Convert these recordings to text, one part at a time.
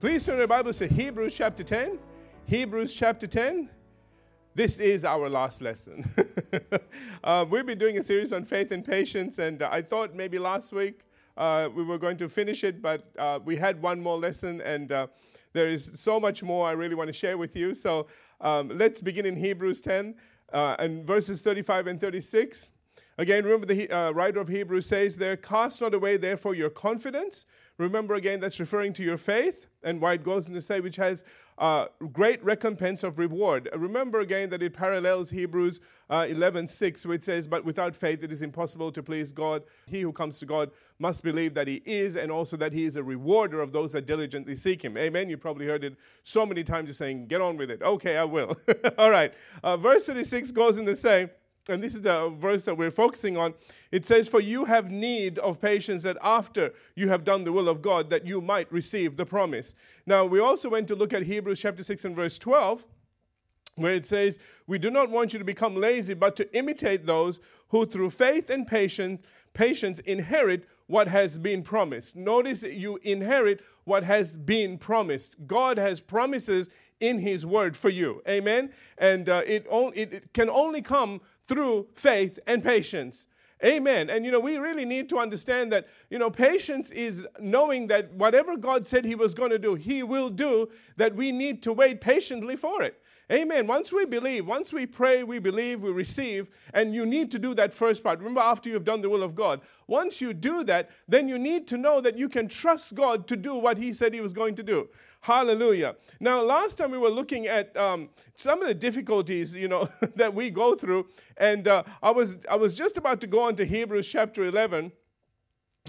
Please turn your Bibles to Hebrews chapter 10. Hebrews chapter 10. This is our last lesson. uh, we've been doing a series on faith and patience, and uh, I thought maybe last week uh, we were going to finish it, but uh, we had one more lesson, and uh, there is so much more I really want to share with you. So um, let's begin in Hebrews 10 uh, and verses 35 and 36. Again, remember the writer of Hebrews says there, Cast not away, therefore, your confidence Remember again, that's referring to your faith and why it goes into say, which has uh, great recompense of reward. Remember again that it parallels Hebrews uh, 11 6, which says, But without faith it is impossible to please God. He who comes to God must believe that He is, and also that He is a rewarder of those that diligently seek Him. Amen. You probably heard it so many times, just saying, Get on with it. Okay, I will. All right. Uh, verse 36 goes in the same and this is the verse that we're focusing on. It says, For you have need of patience that after you have done the will of God, that you might receive the promise. Now, we also went to look at Hebrews chapter 6 and verse 12, where it says, We do not want you to become lazy, but to imitate those who through faith and patience, patience inherit what has been promised. Notice you inherit what has been promised. God has promises in His Word for you. Amen? And uh, it, it can only come through faith and patience. Amen. And you know, we really need to understand that, you know, patience is knowing that whatever God said He was going to do, He will do, that we need to wait patiently for it. Amen. Once we believe, once we pray, we believe, we receive, and you need to do that first part. Remember, after you've done the will of God. Once you do that, then you need to know that you can trust God to do what He said He was going to do. Hallelujah. Now, last time we were looking at um, some of the difficulties, you know, that we go through, and uh, I was I was just about to go on to Hebrews chapter 11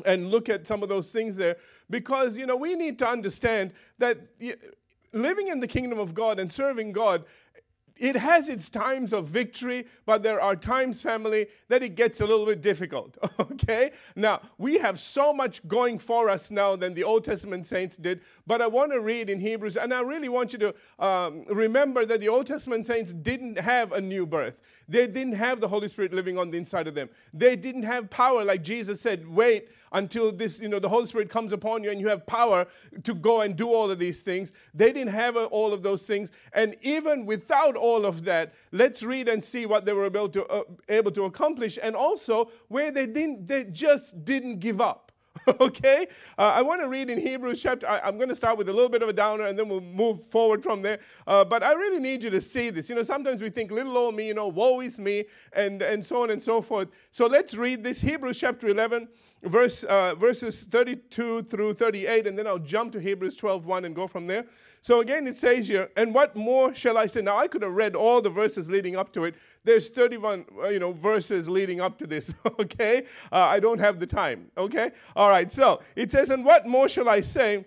and look at some of those things there because you know we need to understand that living in the kingdom of God and serving God, it has its times of victory, but there are times, family, that it gets a little bit difficult. Okay? Now, we have so much going for us now than the Old Testament saints did, but I want to read in Hebrews, and I really want you to um, remember that the Old Testament saints didn't have a new birth. They didn't have the Holy Spirit living on the inside of them. They didn't have power, like Jesus said, wait until this, you know, the Holy Spirit comes upon you and you have power to go and do all of these things. They didn't have all of those things. And even without all of that, let's read and see what they were able to, uh, able to accomplish and also where they didn't, they just didn't give up. okay? Uh, I want to read in Hebrews chapter, I, am going to start with a little bit of a downer and then we'll move forward from there. Uh, but I really need you to see this. You know, sometimes we think, little old me, you know, woe is me, and, and so on and so forth. So let's read this Hebrews chapter 11, verse, uh, verses 32 through 38, and then I'll jump to Hebrews 12 1 and go from there. So again, it says here, and what more shall I say? Now, I could have read all the verses leading up to it. There's 31, uh, you know, verses leading up to this, okay? Uh, I don't have the time, okay? All right, so it says, and what more shall I say?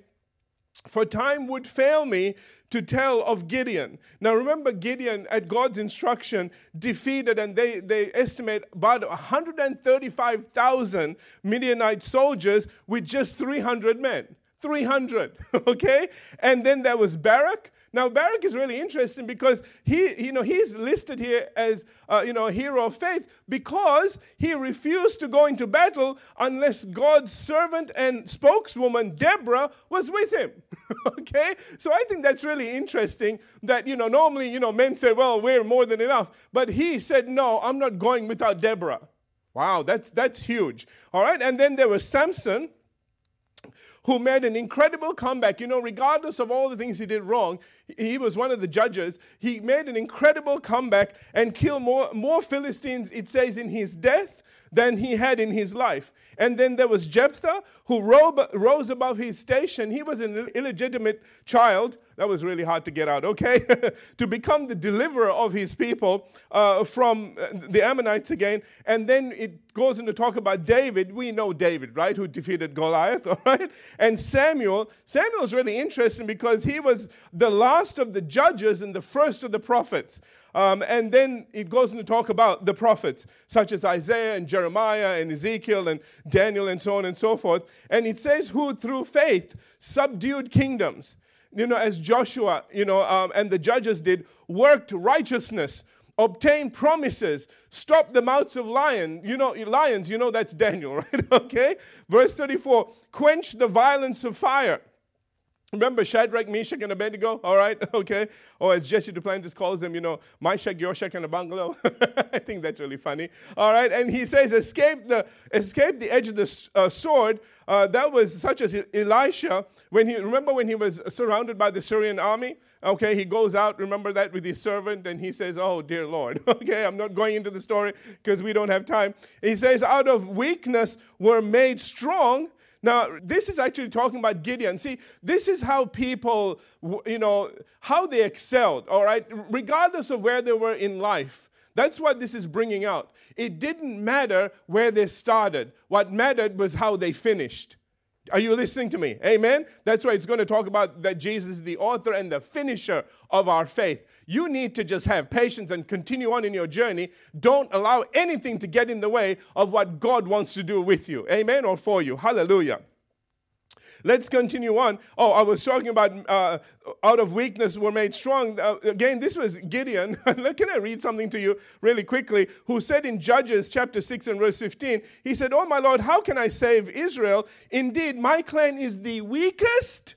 For time would fail me to tell of Gideon. Now remember, Gideon, at God's instruction, defeated, and they, they estimate about 135,000 Midianite soldiers with just 300 men. 300, okay? And then there was Barak. Now, Barak is really interesting because he, you know, he's listed here as, uh, you know, a hero of faith because he refused to go into battle unless God's servant and spokeswoman, Deborah, was with him, okay? So I think that's really interesting that, you know, normally, you know, men say, well, we're more than enough. But he said, no, I'm not going without Deborah. Wow, that's, that's huge. All right, and then there was Samson who made an incredible comeback. You know, regardless of all the things he did wrong, he was one of the judges. He made an incredible comeback and killed more, more Philistines, it says, in his death than he had in his life. And then there was Jephthah, who rose above his station. He was an illegitimate child. That was really hard to get out, okay? to become the deliverer of his people uh, from uh, the Ammonites again. And then it goes into talk about David. We know David, right? Who defeated Goliath, all right? And Samuel. Samuel is really interesting because he was the last of the judges and the first of the prophets. Um, and then it goes into talk about the prophets, such as Isaiah and Jeremiah and Ezekiel and Daniel and so on and so forth. And it says, who through faith subdued kingdoms. You know, as Joshua, you know, um, and the judges did, worked righteousness, obtained promises, stopped the mouths of lion. You know, lions, you know that's Daniel, right? okay? Verse 34, quench the violence of fire Remember Shadrach, Meshach, and Abednego? All right, okay. Or as Jesse Duplantis calls them, you know, your shack, and a bungalow. I think that's really funny. All right, and he says, escape the, escape the edge of the uh, sword. Uh, that was such as Elisha, when he, remember when he was surrounded by the Syrian army? Okay, he goes out, remember that, with his servant, and he says, Oh, dear Lord. Okay, I'm not going into the story because we don't have time. He says, Out of weakness were made strong now, this is actually talking about Gideon. See, this is how people, you know, how they excelled, all right, regardless of where they were in life. That's what this is bringing out. It didn't matter where they started, what mattered was how they finished. Are you listening to me? Amen? That's why it's going to talk about that Jesus is the author and the finisher of our faith. You need to just have patience and continue on in your journey. Don't allow anything to get in the way of what God wants to do with you. Amen? Or for you. Hallelujah. Let's continue on. Oh, I was talking about uh, out of weakness were made strong. Uh, again, this was Gideon. Can I read something to you really quickly? Who said in Judges chapter 6 and verse 15, he said, Oh, my Lord, how can I save Israel? Indeed, my clan is the weakest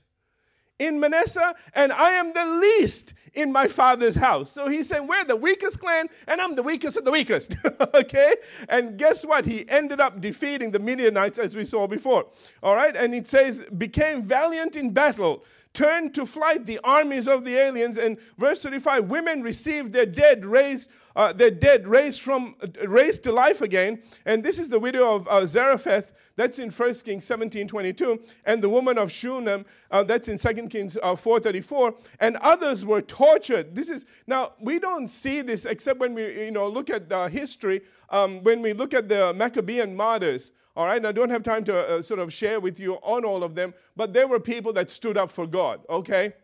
in Manasseh, and I am the least in my father's house. So he's saying, We're the weakest clan, and I'm the weakest of the weakest. okay? And guess what? He ended up defeating the Midianites, as we saw before. All right? And it says, became valiant in battle, turned to flight the armies of the aliens. And verse 35 women received their dead raised. Uh, their dead raised from raised to life again, and this is the widow of uh, Zarephath, that's in 1 Kings 17 22. And the woman of Shunem, uh, that's in 2 Kings uh, 4 34. And others were tortured. This is, now, we don't see this except when we, you know, look at uh, history, um, when we look at the Maccabean martyrs. All right, and I don't have time to uh, sort of share with you on all of them, but there were people that stood up for God, okay?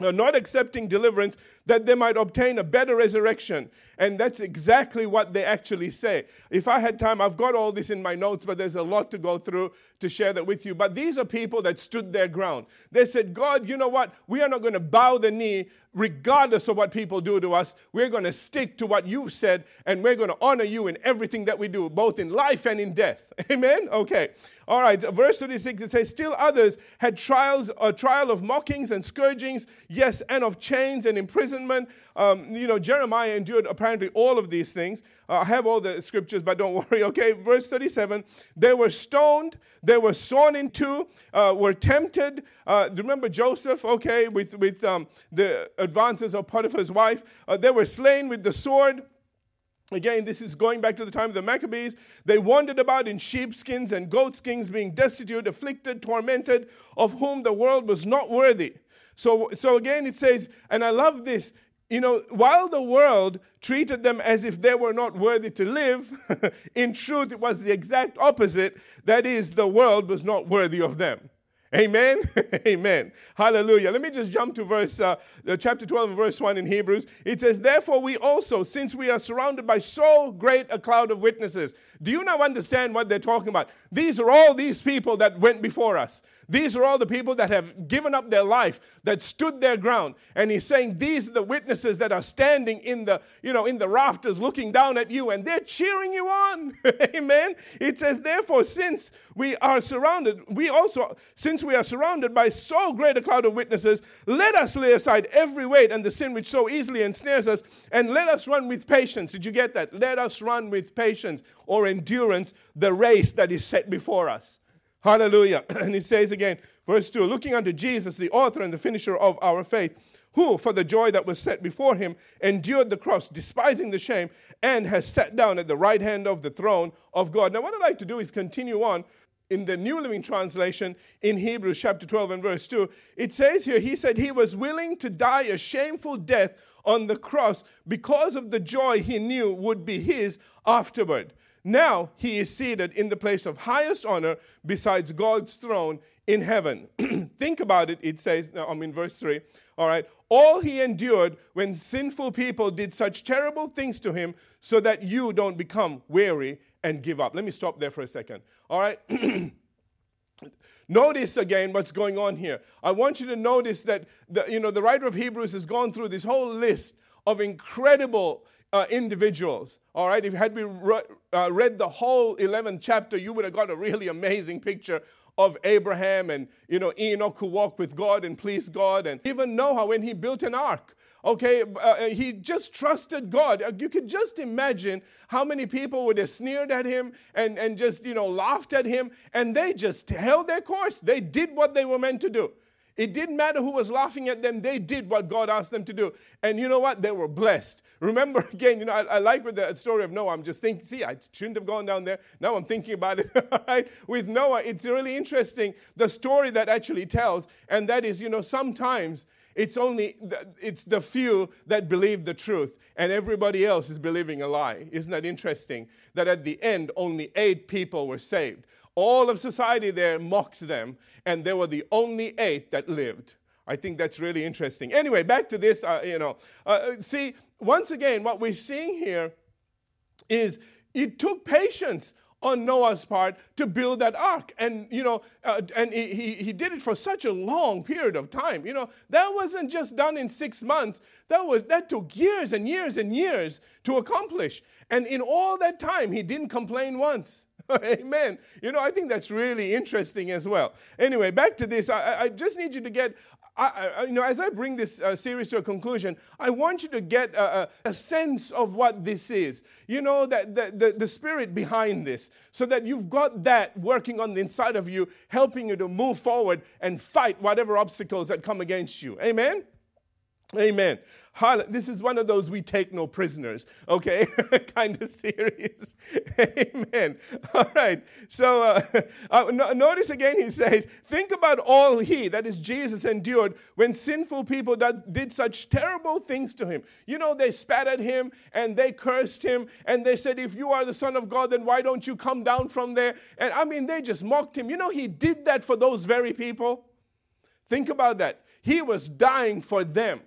Not accepting deliverance that they might obtain a better resurrection. And that's exactly what they actually say. If I had time, I've got all this in my notes, but there's a lot to go through to share that with you. But these are people that stood their ground. They said, God, you know what? We are not going to bow the knee regardless of what people do to us. We're going to stick to what you've said, and we're going to honor you in everything that we do, both in life and in death. Amen? Okay. All right, verse 36, it says, Still others had trials, a trial of mockings and scourgings, yes, and of chains and imprisonment. Um, you know, Jeremiah endured apparently all of these things. Uh, I have all the scriptures, but don't worry, okay? Verse 37 they were stoned, they were sawn in two, uh, were tempted. Uh, remember Joseph, okay, with, with um, the advances of Potiphar's wife? Uh, they were slain with the sword. Again, this is going back to the time of the Maccabees. They wandered about in sheepskins and goatskins, being destitute, afflicted, tormented, of whom the world was not worthy. So, so again, it says, and I love this. You know, while the world treated them as if they were not worthy to live, in truth, it was the exact opposite. That is, the world was not worthy of them. Amen. Amen. Hallelujah. Let me just jump to verse uh, chapter 12 and verse 1 in Hebrews. It says, Therefore, we also, since we are surrounded by so great a cloud of witnesses. Do you now understand what they're talking about? These are all these people that went before us. These are all the people that have given up their life, that stood their ground. And he's saying, These are the witnesses that are standing in the, you know, in the rafters looking down at you, and they're cheering you on. Amen. It says, Therefore, since we are surrounded, we also, since we are surrounded by so great a cloud of witnesses, let us lay aside every weight and the sin which so easily ensnares us, and let us run with patience. Did you get that? Let us run with patience or endurance the race that is set before us. Hallelujah. And he says again, verse 2 looking unto Jesus, the author and the finisher of our faith, who, for the joy that was set before him, endured the cross, despising the shame, and has sat down at the right hand of the throne of God. Now, what I'd like to do is continue on in the New Living Translation in Hebrews chapter 12 and verse 2. It says here, He said he was willing to die a shameful death on the cross because of the joy he knew would be his afterward. Now he is seated in the place of highest honor besides God's throne in heaven. Think about it, it says, I'm in verse 3. All right. All he endured when sinful people did such terrible things to him so that you don't become weary and give up. Let me stop there for a second. All right. Notice again what's going on here. I want you to notice that the, you know, the writer of Hebrews has gone through this whole list of incredible uh, individuals. All right, if you had we re- uh, read the whole 11th chapter, you would have got a really amazing picture of Abraham and, you know, Enoch who walked with God and pleased God, and even Noah when he built an ark. Okay, uh, uh he just trusted God. Uh, you could just imagine how many people would have sneered at him and, and just, you know, laughed at him, and they just held their course. They did what they were meant to do. It didn't matter who was laughing at them, they did what God asked them to do. And you know what? They were blessed. Remember again, you know, I, I like with the story of Noah, I'm just thinking, see, I shouldn't have gone down there. Now I'm thinking about it. right? With Noah, it's really interesting the story that actually tells, and that is, you know, sometimes it's only the, it's the few that believe the truth and everybody else is believing a lie isn't that interesting that at the end only eight people were saved all of society there mocked them, and they were the only eight that lived. I think that's really interesting. Anyway, back to this, uh, you know. Uh, uh, see, once again, what we're seeing here is it took patience on Noah's part to build that ark. And, you know, uh, and he, he did it for such a long period of time. You know, that wasn't just done in six months. That, was, that took years and years and years to accomplish. And in all that time, he didn't complain once. Amen. You know, I think that's really interesting as well. Anyway, back to this. I, I just need you to get, I, you know, as I bring this uh, series to a conclusion, I want you to get a, a, a sense of what this is. You know, that the, the, the spirit behind this, so that you've got that working on the inside of you, helping you to move forward and fight whatever obstacles that come against you. Amen. Amen. This is one of those we take no prisoners, okay, kind of serious. Amen. All right. So uh, uh, notice again, he says, Think about all he, that is Jesus, endured when sinful people that did such terrible things to him. You know, they spat at him and they cursed him and they said, If you are the Son of God, then why don't you come down from there? And I mean, they just mocked him. You know, he did that for those very people. Think about that. He was dying for them.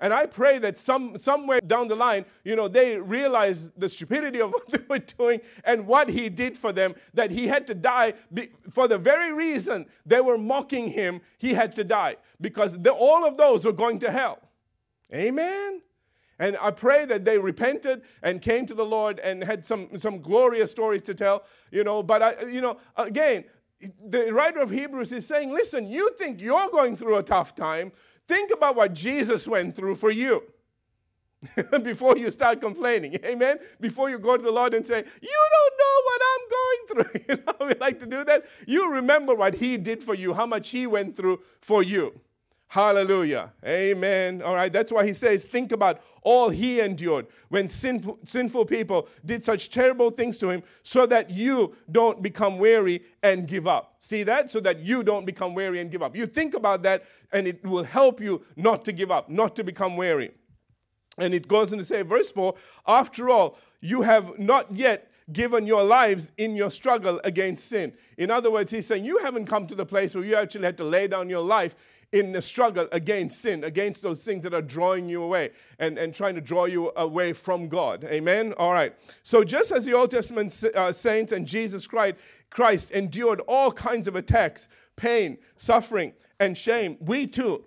And I pray that some, somewhere down the line, you know, they realize the stupidity of what they were doing and what he did for them, that he had to die be, for the very reason they were mocking him, he had to die because the, all of those were going to hell. Amen. And I pray that they repented and came to the Lord and had some, some glorious stories to tell, you know. But, I, you know, again, the writer of Hebrews is saying, listen, you think you're going through a tough time. Think about what Jesus went through for you before you start complaining. Amen? Before you go to the Lord and say, You don't know what I'm going through. You know, we like to do that. You remember what He did for you, how much He went through for you. Hallelujah. Amen. All right. That's why he says, think about all he endured when sin, sinful people did such terrible things to him so that you don't become weary and give up. See that? So that you don't become weary and give up. You think about that and it will help you not to give up, not to become weary. And it goes on to say, verse 4 After all, you have not yet given your lives in your struggle against sin. In other words, he's saying you haven't come to the place where you actually had to lay down your life in the struggle against sin, against those things that are drawing you away and, and trying to draw you away from God. Amen? All right. So, just as the Old Testament uh, saints and Jesus Christ, Christ endured all kinds of attacks, pain, suffering, and shame, we too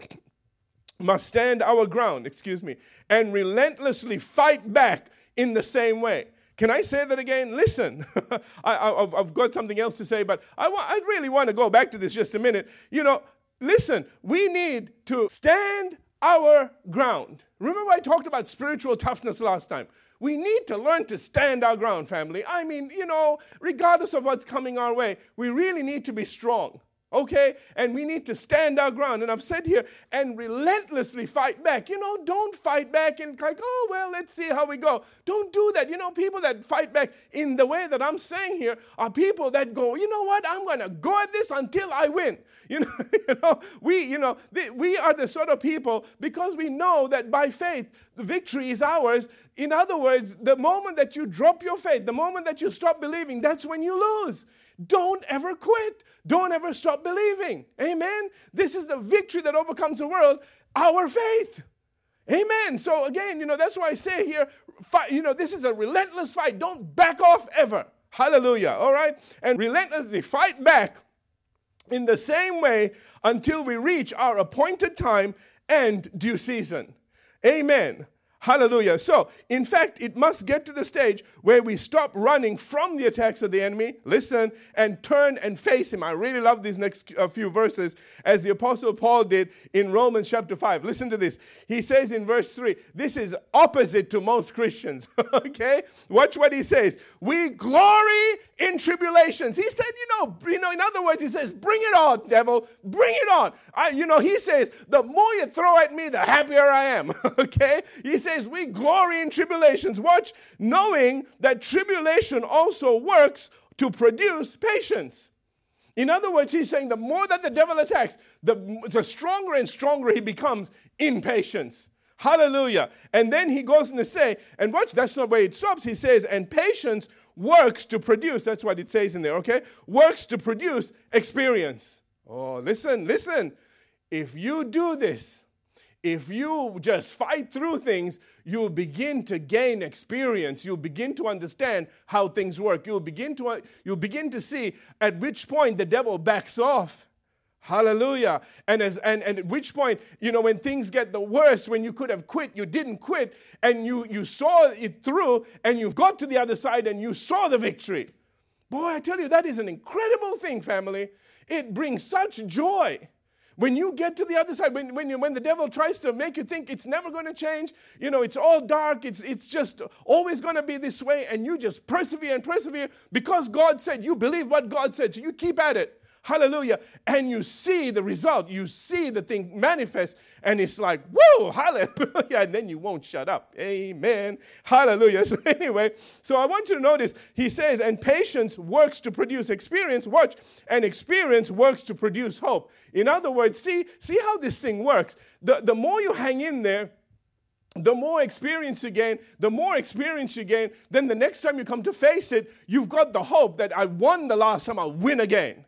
must stand our ground, excuse me, and relentlessly fight back in the same way. Can I say that again? Listen, I, have got something else to say, but I, I really want to go back to this just a minute. You know, listen, we need to stand our ground. Remember, I talked about spiritual toughness last time. We need to learn to stand our ground, family. I mean, you know, regardless of what's coming our way, we really need to be strong okay? And we need to stand our ground. And I've said here, and relentlessly fight back. You know, don't fight back and like, oh, well, let's see how we go. Don't do that. You know, people that fight back in the way that I'm saying here are people that go, you know what, I'm going to go at this until I win. You know, you know we, you know, we are the sort of people because we know that by faith, the victory is ours. In other words, the moment that you drop your faith, the moment that you stop believing, that's when you lose. Don't ever quit. Don't ever stop believing. Amen. This is the victory that overcomes the world, our faith. Amen. So again, you know, that's why I say here, fight, you know, this is a relentless fight. Don't back off ever. Hallelujah. All right? And relentlessly fight back in the same way until we reach our appointed time and due season. Amen. Hallelujah. So, in fact, it must get to the stage where we stop running from the attacks of the enemy, listen, and turn and face him. I really love these next uh, few verses, as the Apostle Paul did in Romans chapter 5. Listen to this. He says in verse 3, this is opposite to most Christians, okay? Watch what he says. We glory in tribulations. He said, you know, you know, in other words, he says, bring it on, devil, bring it on. I, you know, he says, the more you throw at me, the happier I am, okay? He says, We glory in tribulations. Watch, knowing that tribulation also works to produce patience. In other words, he's saying the more that the devil attacks, the, the stronger and stronger he becomes in patience. Hallelujah. And then he goes on to say, and watch, that's not where it stops. He says, and patience works to produce, that's what it says in there, okay? Works to produce experience. Oh, listen, listen. If you do this, if you just fight through things, you'll begin to gain experience. You'll begin to understand how things work. You'll begin to, you'll begin to see at which point the devil backs off. Hallelujah. And, as, and, and at which point, you know, when things get the worst, when you could have quit, you didn't quit, and you, you saw it through, and you got to the other side and you saw the victory. Boy, I tell you, that is an incredible thing, family. It brings such joy. When you get to the other side, when, when, you, when the devil tries to make you think it's never going to change, you know, it's all dark, it's, it's just always going to be this way, and you just persevere and persevere because God said, you believe what God said, so you keep at it. Hallelujah. And you see the result. You see the thing manifest, and it's like, whoa, hallelujah. And then you won't shut up. Amen. Hallelujah. So, anyway, so I want you to notice he says, and patience works to produce experience. Watch. And experience works to produce hope. In other words, see, see how this thing works. The, the more you hang in there, the more experience you gain, the more experience you gain, then the next time you come to face it, you've got the hope that I won the last time, I'll win again.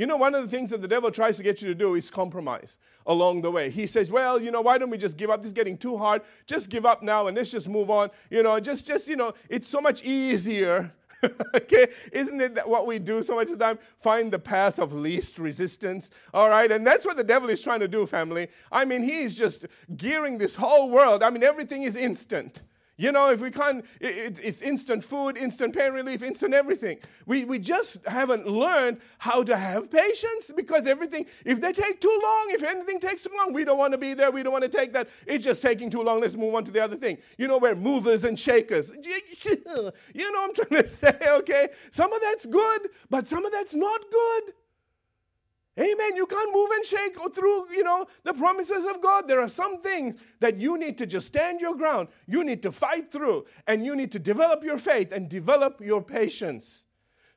You know, one of the things that the devil tries to get you to do is compromise along the way. He says, well, you know, why don't we just give up? This is getting too hard. Just give up now and let's just move on. You know, just, just, you know, it's so much easier. okay, isn't it what we do so much of the time? Find the path of least resistance. All right, and that's what the devil is trying to do, family. I mean, he's just gearing this whole world. I mean, everything is instant. You know, if we can't, it, it's instant food, instant pain relief, instant everything. We, we just haven't learned how to have patience because everything, if they take too long, if anything takes too long, we don't want to be there. We don't want to take that. It's just taking too long. Let's move on to the other thing. You know, we're movers and shakers. You know I'm trying to say, okay? Some of that's good, but some of that's not good. Amen. You can't move and shake through, you know, the promises of God. There are some things that you need to just stand your ground. You need to fight through and you need to develop your faith and develop your patience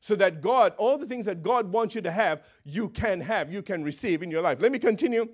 so that God, all the things that God wants you to have, you can have, you can receive in your life. Let me continue.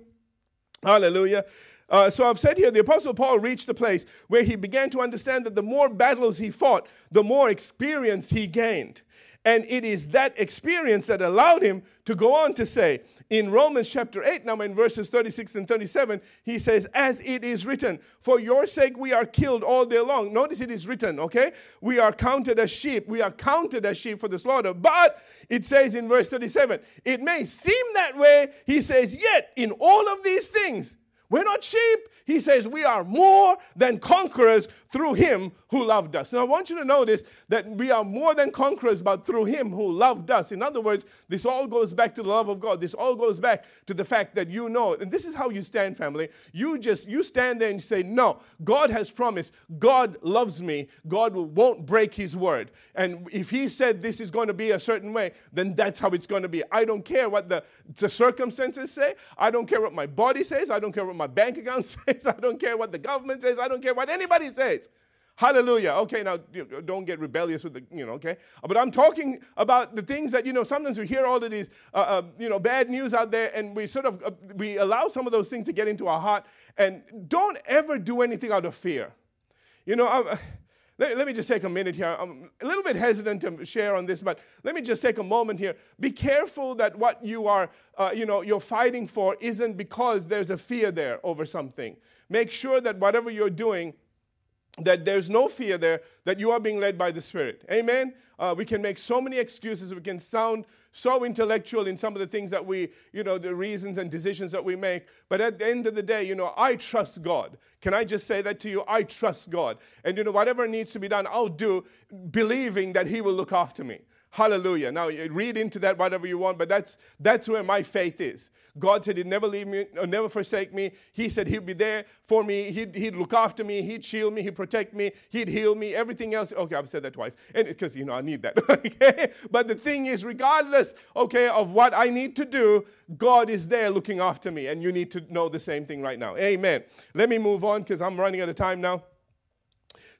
Hallelujah. Uh, so I've said here, the Apostle Paul reached the place where he began to understand that the more battles he fought, the more experience he gained. And it is that experience that allowed him to go on to say in Romans chapter 8, now in verses 36 and 37, he says, As it is written, for your sake we are killed all day long. Notice it is written, okay? We are counted as sheep. We are counted as sheep for the slaughter. But it says in verse 37, it may seem that way. He says, Yet in all of these things, we're not sheep. He says we are more than conquerors through him who loved us. Now, I want you to notice that we are more than conquerors, but through him who loved us. In other words, this all goes back to the love of God. This all goes back to the fact that you know, and this is how you stand, family. You just, you stand there and say, no, God has promised. God loves me. God won't break his word. And if he said this is going to be a certain way, then that's how it's going to be. I don't care what the, the circumstances say. I don't care what my body says. I don't care what my bank account says. I don't care what the government says. I don't care what anybody says. Hallelujah. Okay, now don't get rebellious with the, you know, okay? But I'm talking about the things that, you know, sometimes we hear all of these, uh, uh, you know, bad news out there and we sort of, uh, we allow some of those things to get into our heart and don't ever do anything out of fear. You know, uh, let, let, me just take a minute here. I'm a little bit hesitant to share on this, but let me just take a moment here. Be careful that what you are, uh, you know, you're fighting for isn't because there's a fear there over something. Make sure that whatever you're doing that there's no fear there, that you are being led by the Spirit. Amen? Uh, we can make so many excuses. We can sound so intellectual in some of the things that we, you know, the reasons and decisions that we make. But at the end of the day, you know, I trust God. Can I just say that to you? I trust God. And, you know, whatever needs to be done, I'll do, believing that He will look after me. Hallelujah. Now, read into that whatever you want, but that's, that's where my faith is. God said he'd never leave me or never forsake me. He said he'd be there for me. He'd, he'd look after me. He'd shield me. He'd protect me. He'd heal me. Everything else. Okay, I've said that twice. And because, you know, I need that. okay. But the thing is, regardless, okay, of what I need to do, God is there looking after me. And you need to know the same thing right now. Amen. Let me move on because I'm running out of time now.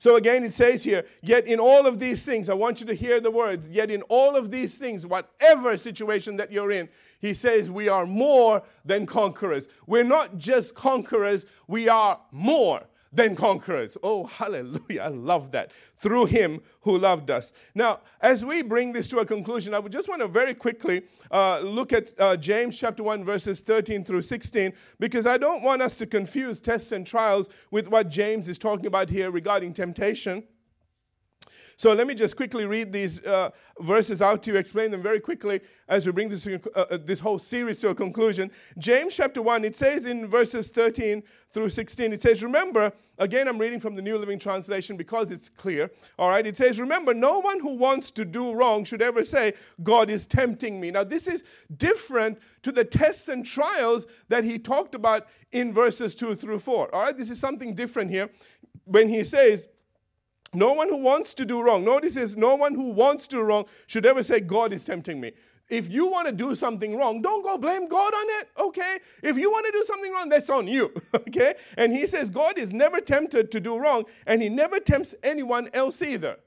So again, it says here, yet in all of these things, I want you to hear the words, yet in all of these things, whatever situation that you're in, he says, we are more than conquerors. We're not just conquerors, we are more than conquerors. Oh, hallelujah. I love that. Through him who loved us. Now, as we bring this to a conclusion, I would just want to very quickly uh, look at uh, James chapter 1, verses 13 through 16, because I don't want us to confuse tests and trials with what James is talking about here regarding temptation. So let me just quickly read these uh, verses out to you, explain them very quickly as we bring this, uh, uh, this whole series to a conclusion. James chapter 1, it says in verses 13 through 16, it says, Remember, again, I'm reading from the New Living Translation because it's clear. All right, it says, Remember, no one who wants to do wrong should ever say, God is tempting me. Now, this is different to the tests and trials that he talked about in verses 2 through 4. All right, this is something different here when he says, no one who wants to do wrong, notice this, no one who wants to do wrong should ever say, God is tempting me. If you want to do something wrong, don't go blame God on it, okay? If you want to do something wrong, that's on you, okay? And he says God is never tempted to do wrong, and he never tempts anyone else either.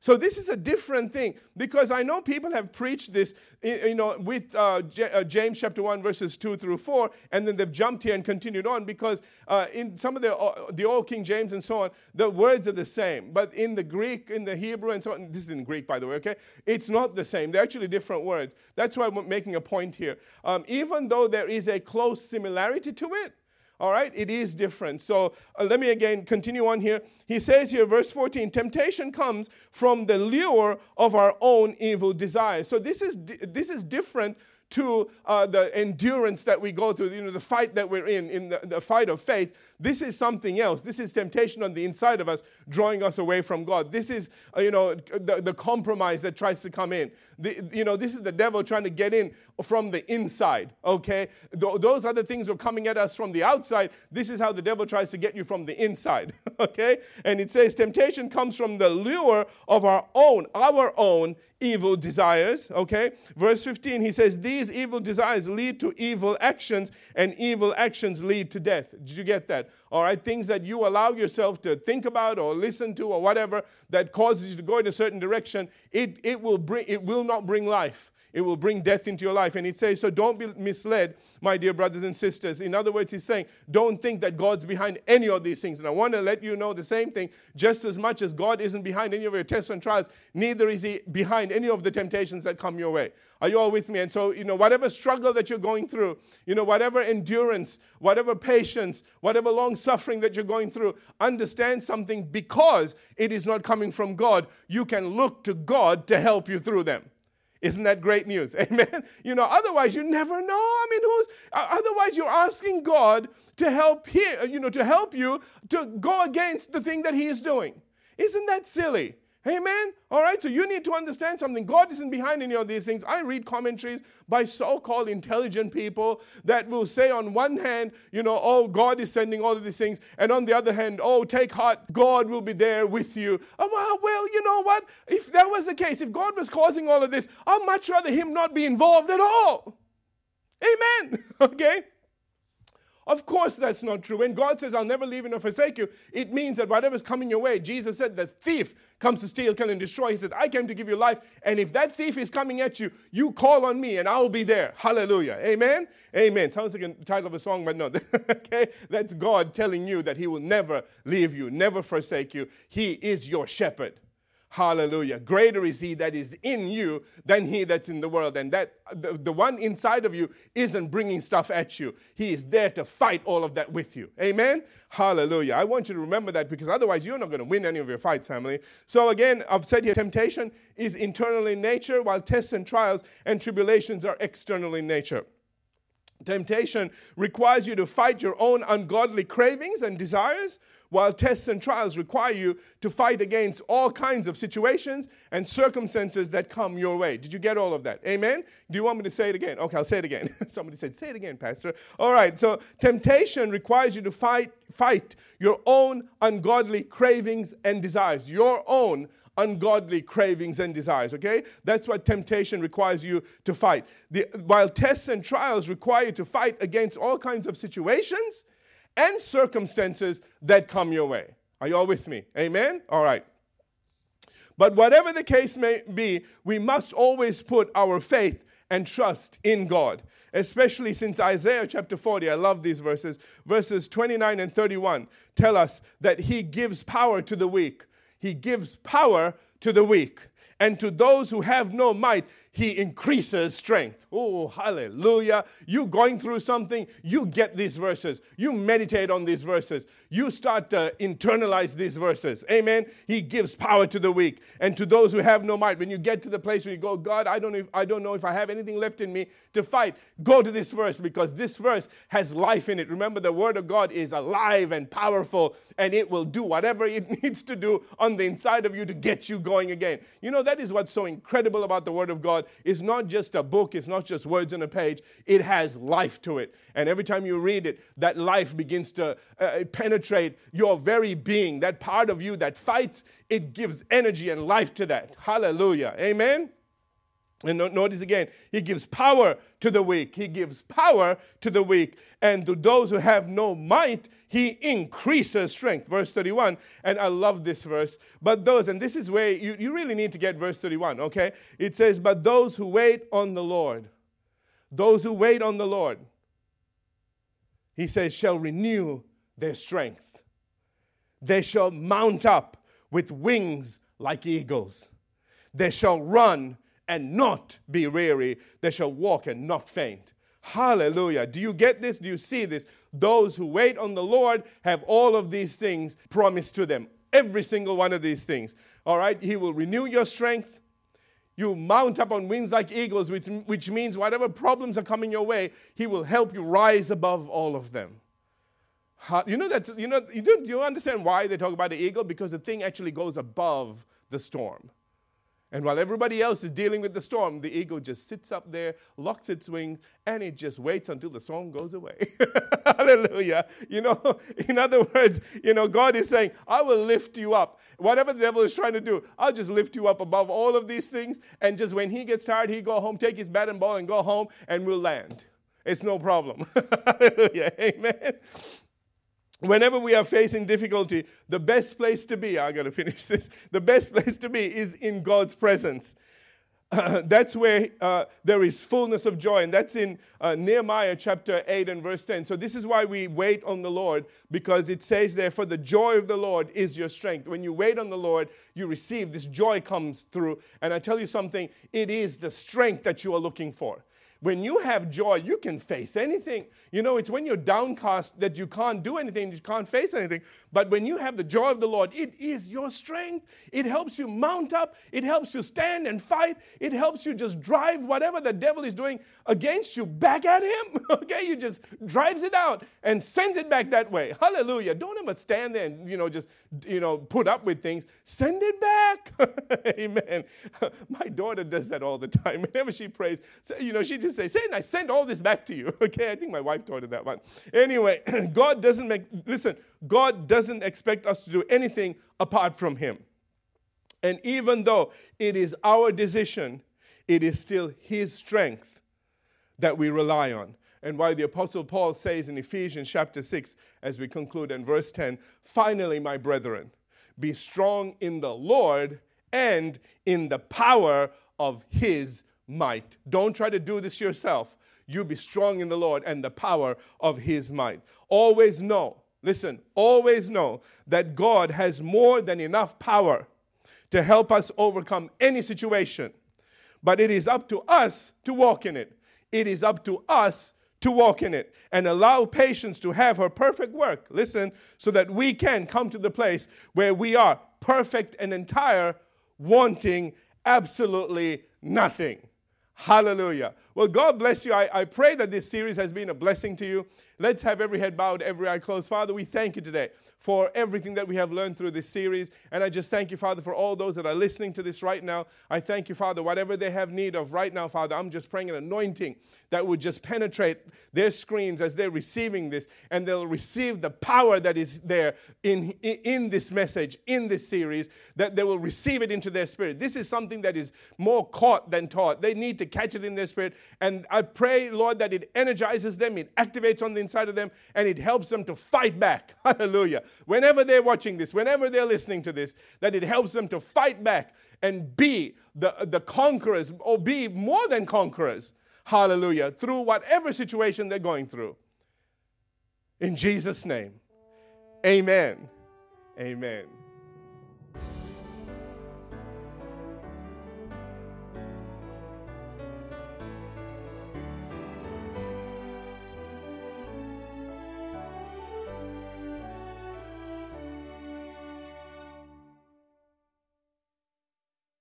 So this is a different thing because I know people have preached this, you know, with uh, J- uh, James chapter one verses two through four, and then they've jumped here and continued on because uh, in some of the uh, the old King James and so on, the words are the same, but in the Greek, in the Hebrew, and so on, this is in Greek by the way, okay, it's not the same. They're actually different words. That's why I'm making a point here. Um, even though there is a close similarity to it, all right, it is different. So uh, let me again continue on here. He says here, verse 14 temptation comes from the lure of our own evil desires. So this is, this is different to uh, the endurance that we go through, you know, the fight that we're in, in the, the, fight of faith. This is something else. This is temptation on the inside of us, drawing us away from God. This is, uh, you know, the, the compromise that tries to come in. The, you know, this is the devil trying to get in from the inside, okay? Th- those other things are coming at us from the outside. This is how the devil tries to get you from the inside, okay? And it says temptation comes from the lure of our own, our own evil desires. Okay? Verse 15, he says, These evil desires lead to evil actions, and evil actions lead to death. Did you get that? All right? Things that you allow yourself to think about or listen to or whatever that causes you to go in a certain direction, it, it, will, bring, it will not bring life it will bring death into your life. And it says, so don't be misled, my dear brothers and sisters. In other words, he's saying, don't think that God's behind any of these things. And I want to let you know the same thing. Just as much as God isn't behind any of your tests and trials, neither is he behind any of the temptations that come your way. Are you all with me? And so, you know, whatever struggle that you're going through, you know, whatever endurance, whatever patience, whatever long suffering that you're going through, understand something because it is not coming from God. You can look to God to help you through them. Isn't that great news? Amen. You know, otherwise you never know. I mean, who's otherwise you're asking God to help here, you know, to help you to go against the thing that he is doing. Isn't that silly? Amen. All right, so you need to understand something. God isn't behind any of these things. I read commentaries by so called intelligent people that will say, on one hand, you know, oh, God is sending all of these things, and on the other hand, oh, take heart, God will be there with you. Oh, well, well, you know what? If that was the case, if God was causing all of this, I'd much rather Him not be involved at all. Amen. Okay? Of course, that's not true. When God says, I'll never leave you nor forsake you, it means that whatever's coming your way, Jesus said, the thief comes to steal, kill, and destroy. He said, I came to give you life. And if that thief is coming at you, you call on me and I'll be there. Hallelujah. Amen. Amen. Sounds like a title of a song, but no. okay? That's God telling you that He will never leave you, never forsake you. He is your shepherd. Hallelujah. Greater is he that is in you than he that's in the world. And that the, the one inside of you isn't bringing stuff at you. He is there to fight all of that with you. Amen. Hallelujah. I want you to remember that because otherwise you're not going to win any of your fights, family. So again, I've said here temptation is internal in nature, while tests and trials and tribulations are external in nature. Temptation requires you to fight your own ungodly cravings and desires, while tests and trials require you to fight against all kinds of situations and circumstances that come your way. Did you get all of that? Amen? Do you want me to say it again? Okay, I'll say it again. Somebody said, say it again, Pastor. All right, so temptation requires you to fight, fight your own ungodly cravings and desires, your own ungodly cravings and desires, okay? That's what temptation requires you to fight. The, while tests and trials require you to fight against all kinds of situations and circumstances that come your way. Are you all with me? Amen? All right. But whatever the case may be, we must always put our faith and trust in God, especially since Isaiah chapter 40, I love these verses, verses 29 and 31 tell us that He gives power to the weak he gives power to the weak. And to those who have no might, he increases strength. Oh, hallelujah. You going through something, you get these verses. You meditate on these verses. You start to internalize these verses. Amen. He gives power to the weak and to those who have no might. When you get to the place where you go, God, I don't know if, I don't know if I have anything left in me to fight, go to this verse because this verse has life in it. Remember, the word of God is alive and powerful and it will do whatever it needs to do on the inside of you to get you going again. You know, that is what's so incredible about the word of God is not just a book, it's not just words on a page, it has life to it. And every time you read it, that life begins to uh, penetrate your very being. That part of you that fights, it gives energy and life to that. Hallelujah. Amen. And notice again, he gives power to the weak. He gives power to the weak. And to those who have no might, he increases strength. Verse 31. And I love this verse. But those, and this is where you, you really need to get verse 31, okay? It says, But those who wait on the Lord, those who wait on the Lord, he says, shall renew their strength. They shall mount up with wings like eagles. They shall run and not be weary. They shall walk and not faint. Hallelujah. Do you get this? Do you see this? Those who wait on the Lord have all of these things promised to them. Every single one of these things. All right? He will renew your strength. You mount up on wings like eagles, which, means whatever problems are coming your way, He will help you rise above all of them. You know that you know you do you understand why they talk about the eagle because the thing actually goes above the storm. And while everybody else is dealing with the storm, the eagle just sits up there, locks its wings, and it just waits until the storm goes away. Hallelujah. You know, in other words, you know, God is saying, I will lift you up. Whatever the devil is trying to do, I'll just lift you up above all of these things. And just when he gets tired, he go home, take his bat and ball, and go home, and we'll land. It's no problem. Hallelujah. Amen whenever we are facing difficulty, the best place to be, I got to finish this, the best place to be is in God's presence. Uh, that's where uh, there is fullness of joy. And that's in uh, Nehemiah chapter 8 and verse 10. So, this is why we wait on the Lord, because it says there, For the joy of the Lord is your strength. When you wait on the Lord, you receive this joy comes through. And I tell you something, it is the strength that you are looking for. When you have joy, you can face anything. You know, it's when you're downcast that you can't do anything, you can't face anything. But when you have the joy of the Lord, it is your strength. It helps you mount up, it helps you stand and fight, it helps you just drive whatever the devil is doing against you back at him. okay, you just drives it out and sends it back that way. Hallelujah. Don't ever stand there and, you know, just, you know, put up with things. Send it back. Amen. My daughter does that all the time. Whenever she prays, you know, she just says, Satan, I send all this back to you. Okay, I think my wife taught her that one. Anyway, God doesn't make, listen, God doesn't expect us to do anything apart from Him. And even though it is our decision, it is still His strength that we rely on. And why the Apostle Paul says in Ephesians chapter 6, as we conclude in verse 10, finally, my brethren, be strong in the Lord and in the power of His might. Don't try to do this yourself you be strong in the Lord and the power of his might. Always know, listen, always know that God has more than enough power to help us overcome any situation. But it is up to us to walk in it. It is up to us to walk in it and allow patience to have her perfect work. Listen, so that we can come to the place where we are perfect and entire, wanting absolutely nothing. Hallelujah. Well, God bless you. I, I pray that this series has been a blessing to you. Let's have every head bowed, every eye closed. Father, we thank you today for everything that we have learned through this series. And I just thank you, Father, for all those that are listening to this right now. I thank you, Father, whatever they have need of right now, Father, I'm just praying an anointing that would just penetrate their screens as they're receiving this, and they'll receive the power that is there in, in this message, in this series, that they will receive it into their spirit. This is something that is more caught than taught. They need to catch it in their spirit. And I pray, Lord, that it energizes them, it activates on the inside of them, and it helps them to fight back. Hallelujah whenever they're watching this, whenever they're listening to this, that it helps them to fight back and be the, the conquerors or be more than conquerors. Hallelujah. Through whatever situation they're going through. In Jesus' name, amen. Amen.